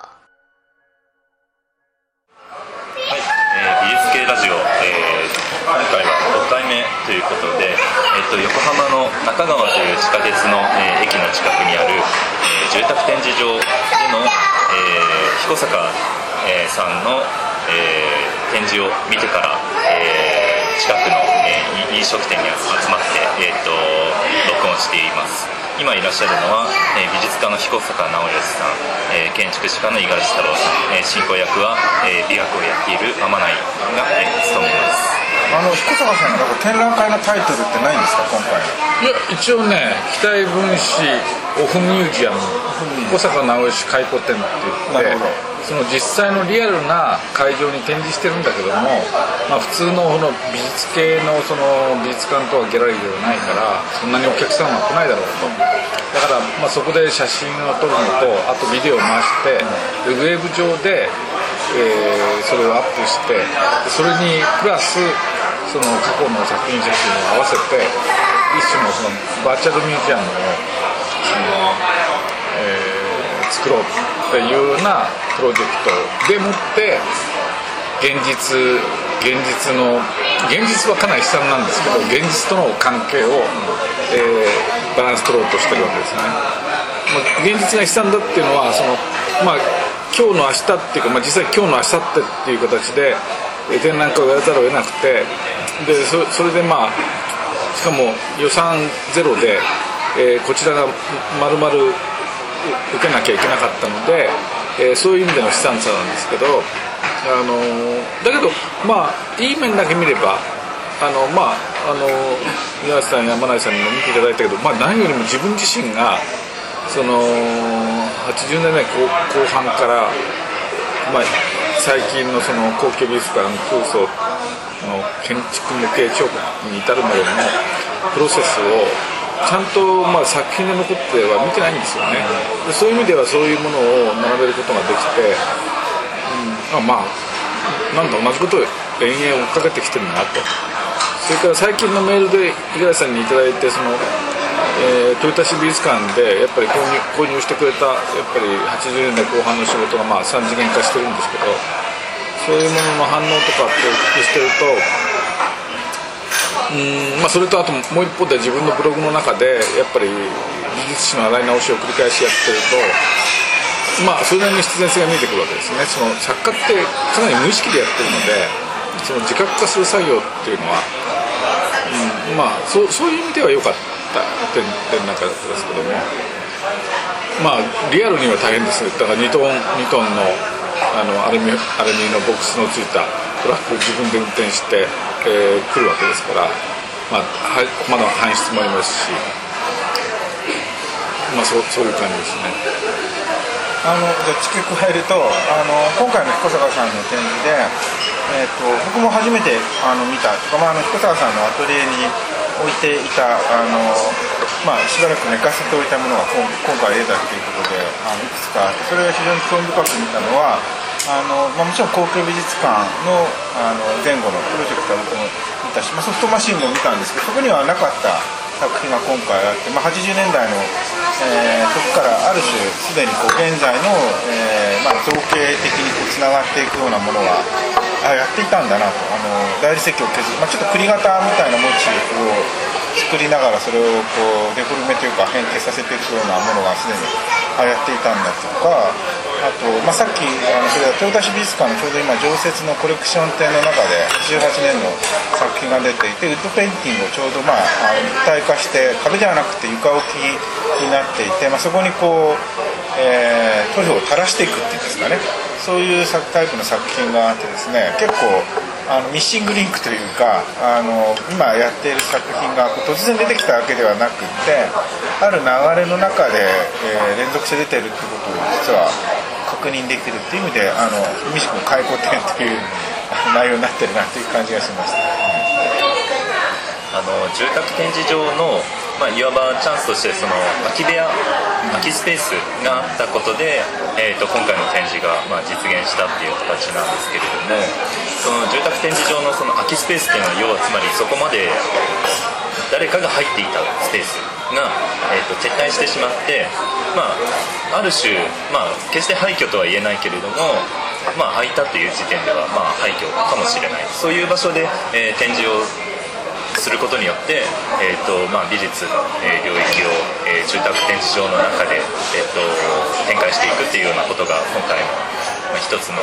はい、えー、美術系ラジオ、えー、今回は6回目ということで、えーと、横浜の中川という地下鉄の、えー、駅の近くにある、えー、住宅展示場での、えー、彦坂、えー、さんの、えー、展示を見てから、えー、近くの、えー、飲食店に集まって、えーと、婚しています。今いらっしゃるのは、え、美術家の彦坂直義さん、え、建築士家の五十嵐太郎さん、え、進行役は、え、美学をやっている天内が、え、務めます。あの彦坂さんなんか展覧会のタイトルってないんですか今回いや一応ね北井分子オフミュージアム小坂直義回顧展って言ってその実際のリアルな会場に展示してるんだけども、まあ、普通のの美術系のその美術館とはギャラリーではないからそんなにお客さんは来ないだろうと。だからまあそこで写真を撮るのとあとビデオを回してウェブ上で、えー、それをアップしてそれにプラスその過去の作品写真を合わせて一種のそのバーチャルミュージアムをその、えー、作ろうっていうようなプロジェクトでもって現実現実の現実はかなり悲惨なんですけど現実との関係を、えー、バランス取ろうとしてるわけですね、現実が悲惨だっていうのはそのまあ今日の明日っていうか、まあ、実際今日の明日っていう形で展覧会をやらざるを得なくてでそれでまあしかも予算ゼロで、えー、こちらがまるまる受けなきゃいけなかったので、えー、そういう意味での悲惨さなんですけど、あのー、だけどまあいい面だけ見ればあのまああの宮内さん山内さんにも見ていただいたけど、まあ、何よりも自分自身がその80年代後後半から、まあ、最近のその高級美術館空想の建築模型彫刻に至るまでのプロセスをちゃんとまあ作品で残っては見てないんですよね。でそういう意味ではそういうものを学べることができて、うん、まあなんだ同じことを延々追っかけてきてるなと。それから最近のメールで五十嵐さんに頂いてそのえー、豊田市美術館でやっぱり購入購入してくれたやっぱり80年代後半の仕事がまあ3次元化してるんですけどそういうものの反応とかってお聞きしてるとうん、まあ、それとあともう一方で自分のブログの中でやっぱり美術史の洗い直しを繰り返しやってるとまあそれなりに必然性が見えてくるわけですね。その作家ってかなり無意識でやってるのでその自覚化する作業っていうのは、うん、まあそそういう意味では良かった。った点点なんかだったんですけども。まあリアルには大変ですだから2トン2トンのあのアルミアルミのボックスのついたトラックを自分で運転して、えー、来るわけですから、まあ、はまだ搬出もありますし、まあ、そうそういう感じですね。あのじゃあ付け加えるとあの今回の彦坂さんの展示で、えーと、と僕も初めてあの見たとか、まあ、あの彦坂さんのアトリエに置いていたあの、まあ、しばらく寝かせておいたものが今今回得たということであのいくつかあってそれが非常に興味深く見たのはあの、まあ、もちろん公共美術館のあの前後のプロジェクトは僕も見たし、まあ、ソフトマシンも見たんですけどそこにはなかった作品が今回あって、まあ、80年代の、えー、そこからある種すでにこう現在の、えーまあ、造形的にこうつながっていくようなものがあやっていたんだなと。あの大理石を削る、まあ、ちょっと栗型みたいなモチーフを作りながらそれをこうデフォルメというか変形させていくようなものがすでにあやっていたんだとかあと、まあ、さっきあのそれは豊田市美術館のちょうど今常設のコレクション展の中で88年の作品が出ていてウッドペインティングをちょうど、まあ、あの一体化して壁じゃなくて床置きになっていて、まあ、そこにこう、えー、塗料を垂らしていくっていうんですかね。そういうタイプの作品があってですね。結構あのミッシングリンクというかあの今やっている作品が突然出てきたわけではなくってある流れの中で、えー、連続して出てるってことを実は確認できるっていう意味であのミシ君開口展という 内容になってるなという感じがしました。あの住宅展示場の、まあ、いわばチャンスとしてその空き部屋空きスペースがあったことで、えーと、今回の展示が、まあ、実現したっていう形なんですけれどもその住宅展示場のその空きスペースっていうのは要はつまりそこまで誰かが入っていたスペースが、えーと、撤退してしまって、まあ、ある種、まあ、決して廃墟とは言えないけれども、まあ、空いたという時点では、まあ、廃墟かもしれない。そういう場所で、えー、展示をすることによって、えーとまあ、美術の、えー、領域を、えー、住宅展示場の中で、えーと、展開していくっていうようなことが今回の、まあ、一つの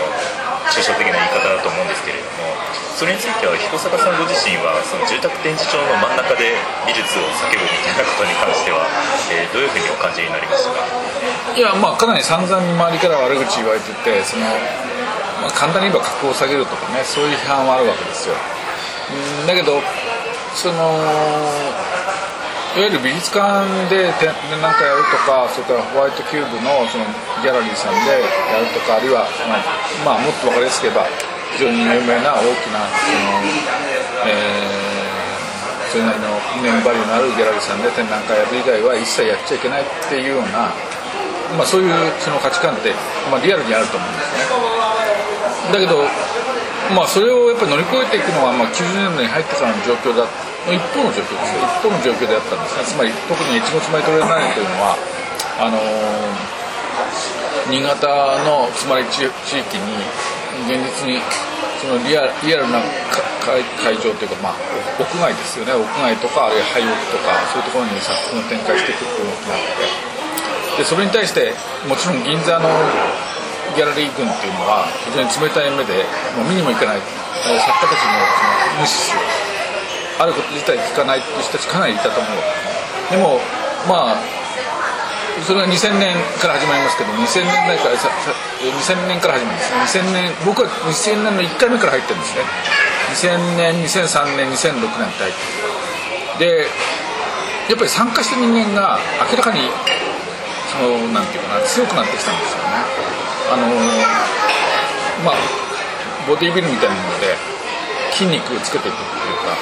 抽象的な言い方だと思うんですけれどもそれについては彦坂さんご自身はその住宅展示場の真ん中で美術を叫ぶみたいなことに関しては、えー、どういうふうにお感じになりましたか？いやまあかなり散々に周りから悪口言われててその、まあ、簡単に言えば格を下げるとかねそういう批判はあるわけですよ。だけどそのいわゆる美術館で展覧会やるとかそれからホワイトキューブのそのギャラリーさんでやるとかあるいは、まあ、もっと分かりやすければ非常に有名な大きなその、えー、それなりのネームバーのあるギャラリーさんで展覧会やる以外は一切やっちゃいけないっていうような、まあ、そういうその価値観って、まあ、リアルにあると思うんですね。だけどまあ、それをやっぱり乗り越えていくのは、まあ、90年代に入ってからの状況だ一方の状況ですよ。一方の状況であったんですね。つまり特に越後妻トレーナーというのはあのー、新潟のつまり地地域に現実にそのリアリアルな会場というか、まあ、屋外ですよね。屋外とかあるいは廃屋とかそういうところに作品を展開していくっていう動きがあって。でそれに対してもちろん銀座のギャラリー軍っていうのは非常に冷たい目でもう見にも行かない作家たちもその無視するあること自体聞かないっていう人たちかなりいたと思う。でもまあそれが2000年から始まりますけど2000年代から2000年から始まるんです。2000年僕は2000年の1回目から入ってるんですね。2000年2003年2006年って入ってでやっぱり参加した人間が明らかにそのなんていうかな強くなってきたんですよね。あのまあボディービルみたいなもので筋肉をつけていくっていうか、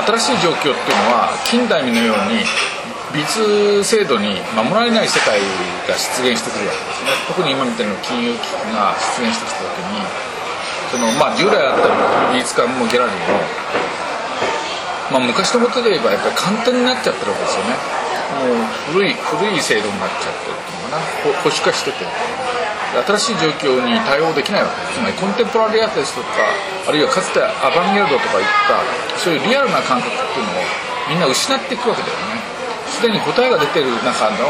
うん、新しい状況っていうのは近代のように美術制度に守られない世界が出現してくるわけですね。特に今みたいな金融危機が出現してきた時にその、まあ、従来あった美術館もギャラリーも、まあ、昔のことで言えばやっぱり簡単になっちゃってるわけですよね。もう古い古い制度になっちゃってるっていうのかな。保守化してて。新しい状況に対応できないわけです。つまりコンテンポラリーアーティストとかあるいはかつてアバンギャルドとかいったそういうリアルな感覚っていうのをみんな失っていくわけだよね。すでに答えが出てる中の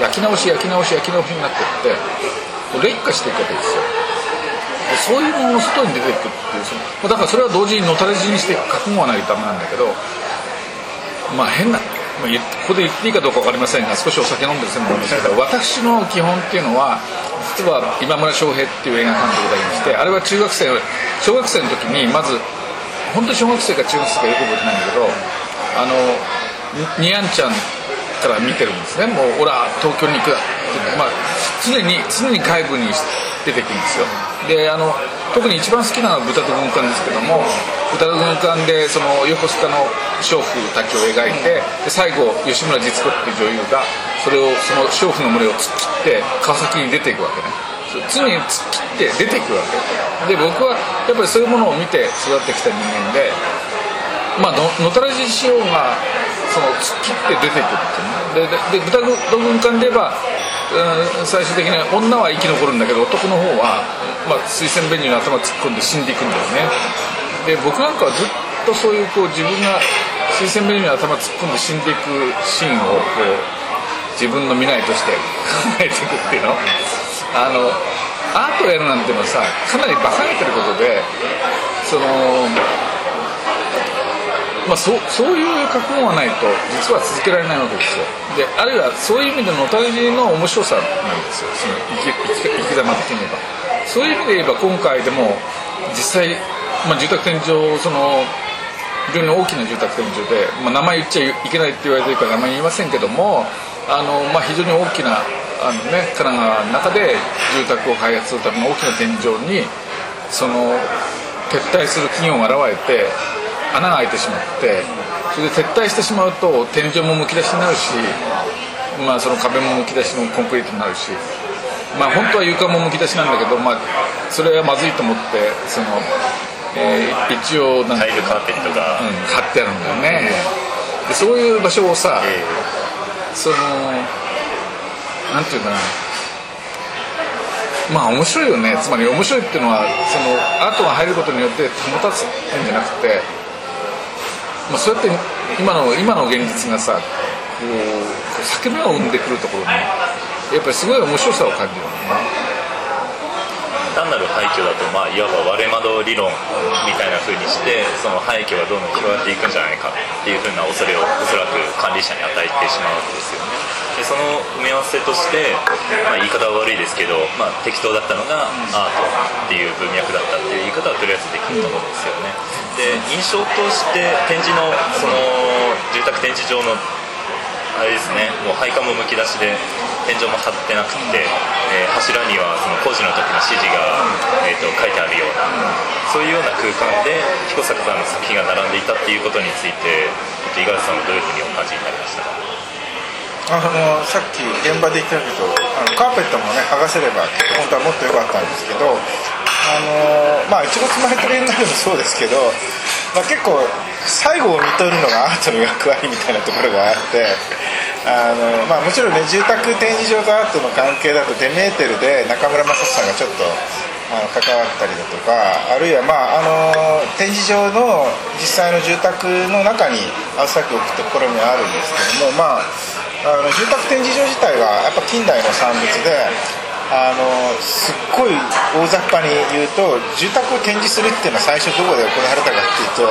焼き直し焼き直し焼き直しになってって劣化していくわけですよ。そういうものの外に出ていくっていうそのだからそれは同時にのたれ死にしていく覚悟がないとダメなんだけどまあ変なここで言っていいかどうか分かりませんが少しお酒飲んでる専門ですけど私の基本っていうのは実は今村翔平っていう映画監督がいましてあれは中学生小学生の時にまず本当に小学生か中学生かよく覚えてないんだけどあのにゃんちゃんから見てるんですね。もう俺は東京に行くだまあ常に常に外部に出てくるんですよ。であの特に一番好きなのは豚と軍艦ですけども豚と軍艦でその横須賀の娼婦たちを描いてで最後吉村実子っていう女優がそれをその娼婦の群れを突っ切って川崎に出ていくわけね。常に突っ切って出ていくわけ。で僕はやっぱりそういうものを見て育ってきた人間でまあ野たらししようがその突っ切って出ていくっていうね。でで豚と軍艦で言えば最終的に女は生き残るんだけど男の方は、まあ、水洗便所に頭突っ込んで死んでいくんだよねで僕なんかはずっとそういうこう自分が水洗便所に頭突っ込んで死んでいくシーンをこう自分の未来として 考えていくっていうの。あのアートをやるなんてのはさかなり馬鹿げてることでそのまあ、そそういう覚悟がないと実は続けられないわけですよ。であるいはそういう意味でのたれ死の面白さなんですよ。その生き生き様的に言えば。そういう意味で言えば今回でも実際、まあ、住宅展示場その非常に大きな住宅展示で、まあ、名前言っちゃいけないって言われてるから名前言いませんけどもあの、まあ、非常に大きなあの、ね、神奈川の中で住宅を開発するための大きな天井にその撤退する企業が現れて穴が開いてしまってそれで撤退してしまうと天井もむき出しになるし、まあ、その壁もむき出しのコンクリートになるし、まあ、本当は床もむき出しなんだけど、まあ、それはまずいと思ってその、えー、一応なんタイルカーペットが、うん、貼ってあるんだよね、でそういう場所をさ、えそのなんていうかな。まあ面白いよね。つまり面白いっていうのはそのアートが入ることによって保たつんじゃなくて、まあ、そうやって今の今の現実がさこう裂け目を生んでくるところにやっぱりすごい面白さを感じるよね単なる廃墟だと、まあ、いわば割れ窓理論みたいな風にしてその廃墟がどんどん広がっていくんじゃないかっていう風な恐れをおそらく管理者に与えてしまうわけですよね。でその埋め合わせとして、まあ、言い方は悪いですけど、まあ、適当だったのがアートっていう文脈だったっていう言い方はとりあえずできると思うんですよね。で印象として展示のその住宅展示場のあれですねもう配管もむき出しで天井も張ってなくて、えー柱にはその工事の時の指示が、えー、と書いてあるようなそういうような空間で彦坂さんの作品が並んでいたっていうことについて五十嵐さんはどういうふうにお感じになりましたか？あのさっき現場で言ったけどあのカーペットもね剥がせれば本当はもっと良かったんですけどあのまあ一月前トレーナーでもそうですけど、まあ、結構最後を見とるのがアートの役割みたいなところがあってあの、まあ、もちろんね住宅展示場とアートの関係だとデメーテルで中村雅史さんがちょっとあの関わったりだとかあるいは、まあ、あの展示場の実際の住宅の中に青崎を置くところもあるんですけども、まあ、あの住宅展示場自体はやっぱ近代の産物であのすっごい大雑把に言うと住宅を展示するっていうのは最初どこで行われたかっていうと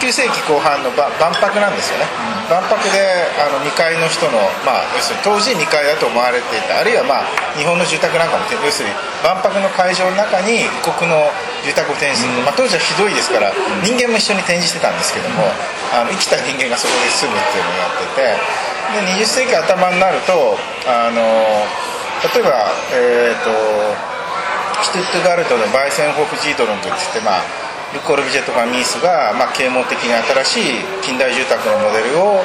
19世紀後半のば万博なんですよね、万博であの2階の人の、まあ、要するに当時2階だと思われていたあるいは、まあ、日本の住宅なんかも要するに万博の会場の中に異国の住宅を展示する、まあ、当時はひどいですから人間も一緒に展示してたんですけどもあの生きた人間がそこで住むっていうのをやっててで20世紀頭になるとあの例えば、えー、とシュトゥットガルトのバイセンホフ・ジードロンといって、まあ、ル・コルビジェとかミースが、まあ、啓蒙的に新しい近代住宅のモデルを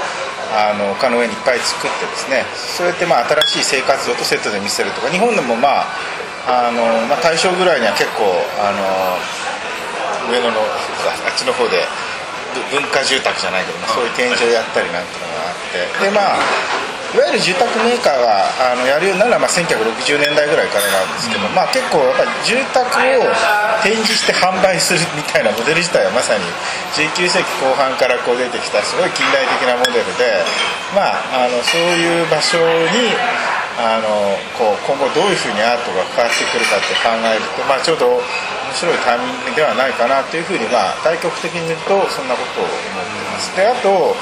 あの丘の上にいっぱい作ってですね。そうやってまあ新しい生活像とセットで見せるとか日本でもまああの、まあ、大正ぐらいには結構あの上野のあっちの方で文化住宅じゃないけどもそういう展示をやったりなんていうのがあって。でまあわゆる住宅メーカーがあのやるようになるのはまあ1960年代ぐらいからなんですけど、まあ、結構やっぱり住宅を展示して販売するみたいなモデル自体はまさに19世紀後半からこう出てきたすごい近代的なモデルで、まあ、あのそういう場所にあのこう今後どういうふうにアートが関わってくるかって考えると、まあ、ちょうど面白いタイミングではないかなというふうに、まあ、対極的に言うとそんなことを思ってます。であと,、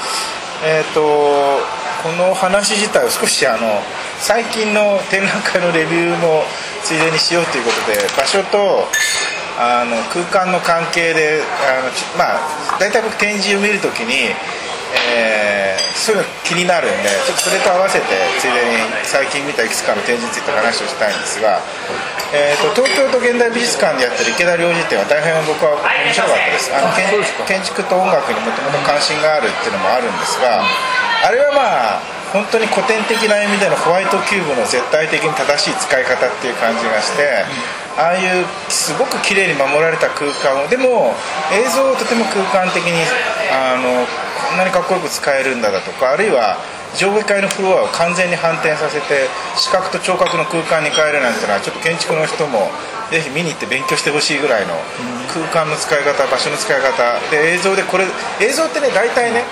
えー、とこの話自体を少しあの最近の展覧会のレビューもついでにしようということで場所とあの空間の関係であのちまあ大体僕展示を見るときに、えーそういうの気になるんでちょっとそれと合わせてついでに最近見たいくつかの展示について話をしたいんですが、えー、と東京都現代美術館でやってる池田良二展は大変僕は面白かったです。あの建建築と音楽にもともと関心があるっていうのもあるんですがあれはまあ本当に古典的な意味でのホワイトキューブの絶対的に正しい使い方っていう感じがして、ああいうすごく綺麗に守られた空間をでも映像をとても空間的にあのこんなにかっこよく使えるんだだとかあるいは上下階のフロアを完全に反転させて視覚と聴覚の空間に変えるなんてのはちょっと建築の人もぜひ見に行って勉強してほしいぐらいの空間の使い方場所の使い方。で映像でこれ映像ってね大体ね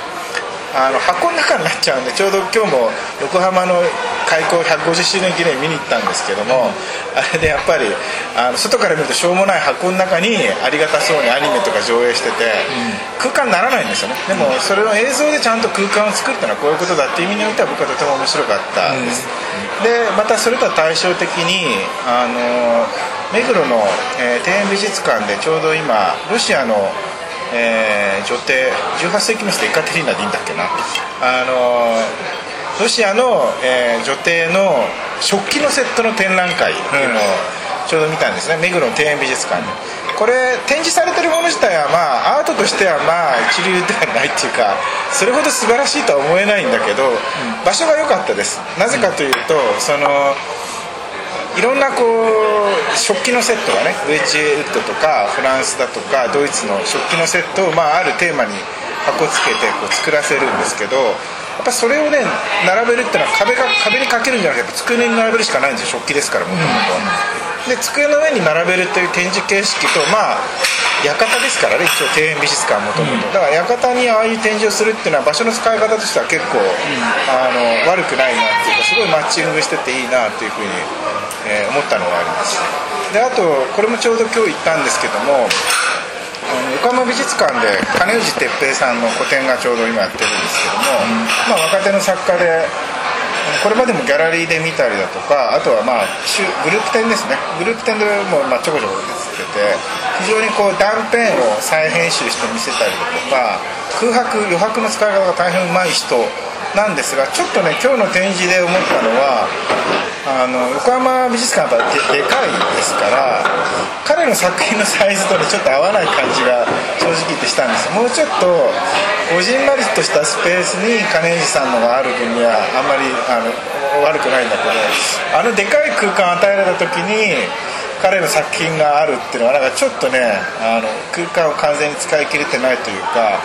あの箱の中になっちゃうんでちょうど今日も横浜の開港150周年記念見に行ったんですけども、あれでやっぱりあの外から見るとしょうもない箱の中にありがたそうにアニメとか上映してて、空間にならないんですよね。でもそれを映像でちゃんと空間を作るっていうのはこういうことだっていう意味においては僕はとても面白かったです、でまたそれとは対照的にあの目黒の、えー庭園美術館でちょうど今ロシアのえー女帝18世紀末でエカテリーナでいいんだっけな。あのロシアの、えー女帝の食器のセットの展覧会っていうのをちょうど見たんですね。目黒の庭園美術館。でこれ展示されてるもの自体はまあアートとしてはまあ一流ではないっていうかそれほど素晴らしいとは思えないんだけど、場所が良かったです。なぜかというとそのいろんなこう食器のセットがねウェッジウッドとかフランスだとかドイツの食器のセットを、まあ、あるテーマに箱つけてこう作らせるんですけどやっぱそれをね並べるっていうのは壁が壁にかけるんじゃなくて机に並べるしかないんですよ食器ですからもともと。で机の上に並べるという展示形式とまあ館ですからね一応庭園美術館もともと。だから館にああいう展示をするっていうのは場所の使い方としては結構、あの悪くないなっていうかすごいマッチングしてていいなっていうふうに、えー思ったのがあります。であとこれもちょうど今日行ったんですけどもあの横浜美術館で金氏哲平さんの個展がちょうど今やってるんですけども、まあ、若手の作家でこれまでもギャラリーで見たりだとかあとはまあ中グループ展ですね。グループ展でもまあちょこちょこ出てて非常にこう断片を再編集して見せたりだとか空白余白の使い方が大変うまい人なんですがちょっとね今日の展示で思ったのはあの横浜美術館はやっぱででかいですから彼の作品のサイズとねちょっと合わない感じが正直言ってしたんです。もうちょっとこじんまりとしたスペースに金井さんのがある分にはあんまりあの悪くないんだけどあのでかい空間を与えられた時に彼の作品があるっていうのはなんかちょっとねあの空間を完全に使い切れてないというか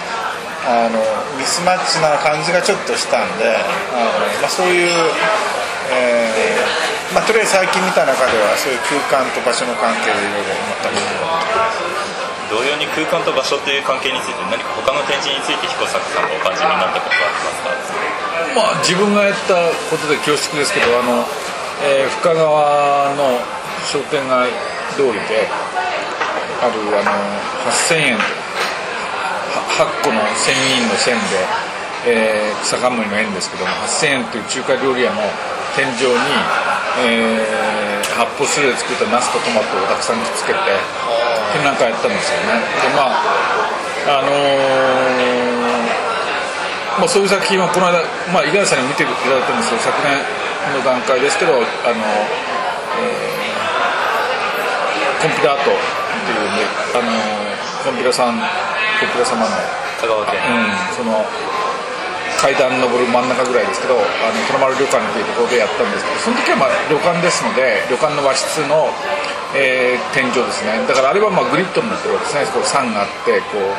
あのミスマッチな感じがちょっとしたんであの、まあ、そういう、えーまあ、とりあえず最近見た中ではそういう空間と場所の関係でいろいろ思ったり同様に空間と場所という関係について何か他の展示について彦坂さんがお感じになったことはありますかまあ自分がやったことで恐縮ですけどあの、えー深川の商店街通りであるあの8000円8個の千人の線で、えー草冠の円ですけども8000円という中華料理屋の天井に、えー発泡スチロールで作ったナスとトマトをたくさんくっつけて展覧会やったんですよね。でまああのーまあ、そういう作品はこの間、まあ、五十嵐さんに見ていただいたんですけど昨年の段階ですけどあの、えーコンピラータートっていうねあのコンピラさんコンピラ様の、香川県、うん、その階段登る真ん中ぐらいですけどあの虎丸旅館っていうところでやったんですけどその時はまあ旅館ですので旅館の和室の、えー天井ですねだからあれはまあグリッドになってるわけですねこう山があってこう、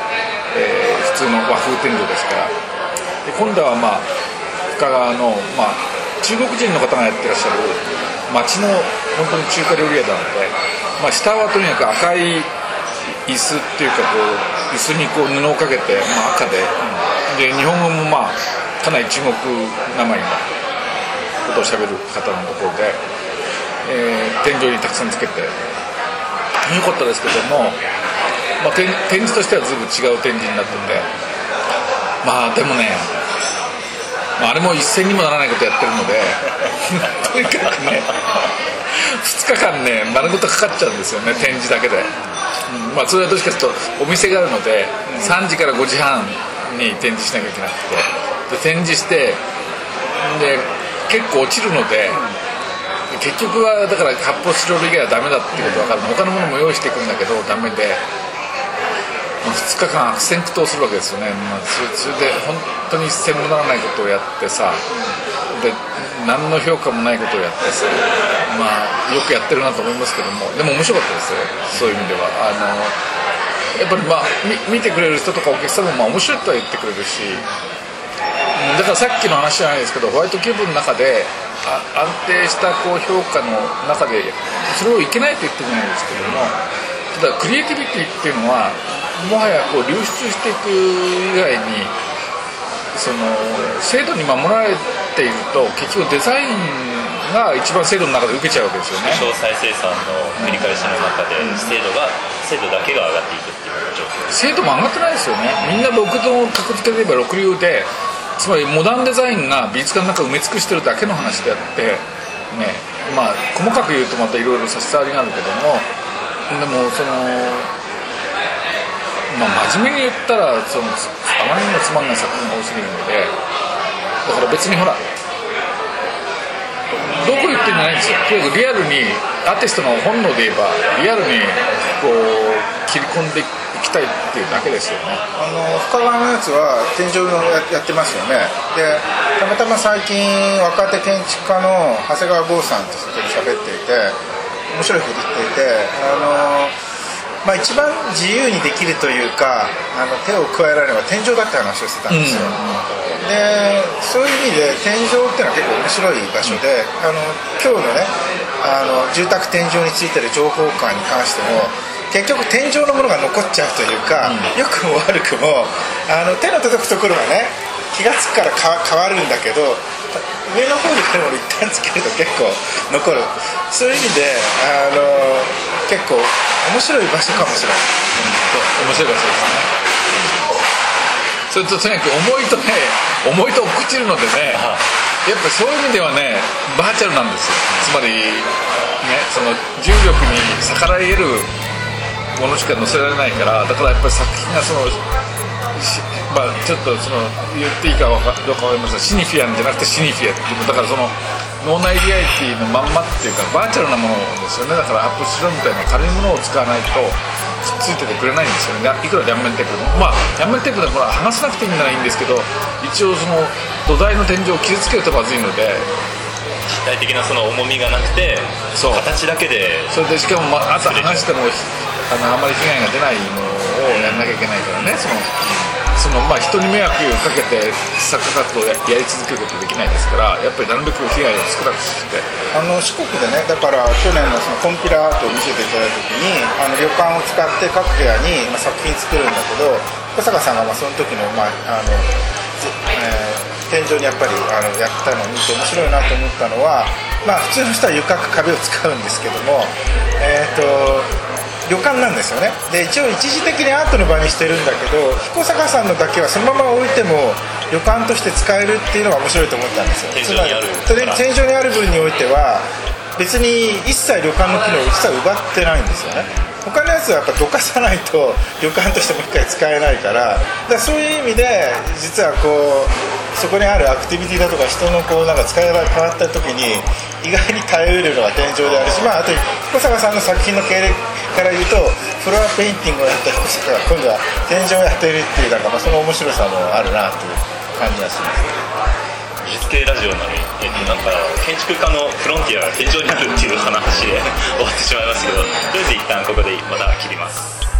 えー普通の和風天井ですからで今度はまあ深川の、まあ、中国人の方がやってらっしゃる町の本当に中華料理屋なので、まあ、下はとにかく赤い椅子っていうかこう椅子にこう布をかけて、まあ、赤で。で日本語もまあかなり中国なまりのことをしゃべる方のところで、えー天井にたくさんつけて。よかったですけども、まあ、展示としては随分違う展示になってて。まあでもねまあ、れも一銭にもならないことやってるので とにかくね2日間ね丸ごとかかっちゃうんですよね展示だけで、うんまあ、それはどっちかというとお店があるので3時から5時半に展示しなきゃいけなくて。で展示してで結構落ちるので結局はだから発泡スチロール以外はダメだっていうこと分かる。他のものも用意していくんだけどダメで。まあ2日間悪戦苦闘するわけですよね、まあ、それで本当に一銭もならないことをやってさで何の評価もないことをやってさまあよくやってるなと思いますけども。でも面白かったですよ。そういう意味では。あのやっぱりまあみ見てくれる人とかお客さんもまあ面白いとは言ってくれるしだからさっきの話じゃないですけどホワイトキューブの中で安定したこう評価の中でそれをいけないと言ってるじゃないですけどもただクリエイティビティっていうのはもはやこう流出していく以外にその制度に守られていると結局デザインが一番制度の中で受けちゃうわけですよね。小再生産の繰り返しの中で精度が精度だけが上がっていくっていう状況。精度も上がってないですよね。みんな僕の格付けで言えば六流でつまりモダンデザインが美術館の中を埋め尽くしてるだけの話であってねまあ細かく言うとまたいろいろ差し障りがあるけどもでもそのまあ真面目に言ったらそのあまりにもつまんない作品が多すぎるのでだから別にほらどこ言ってんじゃないんですよ。とにかくリアルにアーティストの本能で言えばリアルにこう切り込んでいきたいっていうだけですよね。あの深川のやつは天井のやってますよね。でたまたま最近若手建築家の長谷川剛さんとそこで喋っていて面白いこと言っていてあのまあ、一番自由にできるというかあの手を加えられるのは天井だって話をしてたんですよ、でそういう意味で天井っていうのは結構面白い場所で、あの今日のねあの住宅天井についてる情報館に関しても結局天井のものが残っちゃうというか、良くも悪くもあの手の届くところがね気が付くからか変わるんだけど上の方にあるもの一旦つけると結構残る。そういう意味であの結構面白い場所かもしれない、面白い場所ですね。それととにかく重いとね重いと落っこちるのでねやっぱそういう意味ではねバーチャルなんですよ。つまりねその重力に逆らえるものしか載せられないからだからやっぱり作品がそのしまあちょっとその言っていいかわかどうかわかりません。シニフィアンじゃなくてシニフィアっていうだからその脳内リアリティのまんまっていうかバーチャルなものですよね。だからアップスローみたいな軽いものを使わないとくっついててくれないんですよね。いくら両面テープでもまあ両面テープでほら剥がさなくていいならいいんですけど一応その土台の天井を傷つけるとまずいので。実体的なその重みがなくてそう形だけでそれでしかも、まあ、あと剥がしてもあのあまり被害が出ないのをやんなきゃいけないからねそのそのまあ人に迷惑をかけて作家活動をやり続けることできないですからやっぱりなるべく被害を少なくして。あの四国でねだから去年のそのコンピラアートを見せていただいた時にあの旅館を使って各部屋に、まあ、作品作るんだけど小坂さんがまあその時の,、まああのえー天井にやっぱりあのやったのを見て面白いなと思ったのは、まあ、普通の人は床か壁を使うんですけども、えー、と旅館なんですよね。で一応一時的にアートの場にしてるんだけど彦坂さんのだけはそのまま置いても旅館として使えるっていうのが面白いと思ったんですよ。つまり天井にある分においては別に一切旅館の機能を実は奪ってないんですよね。他のやつはやっぱどかさないと旅館としてもう一回使えないから。だそういう意味で実はこうそこにあるアクティビティだとか人のこうなんか使い方が変わった時に意外に耐えうるのは天井であるし、まあ、あと彦坂さんの作品の経歴から言うとフロアペインティングをやった彦坂が今度は天井をやっているっていうなんかまあその面白さもあるなという感じがします美術系ラジオなのに、えっと、なんか建築家のフロンティアが天井にあるっていう話で終わってしまいますけどとりあえず一旦ここでまた切ります。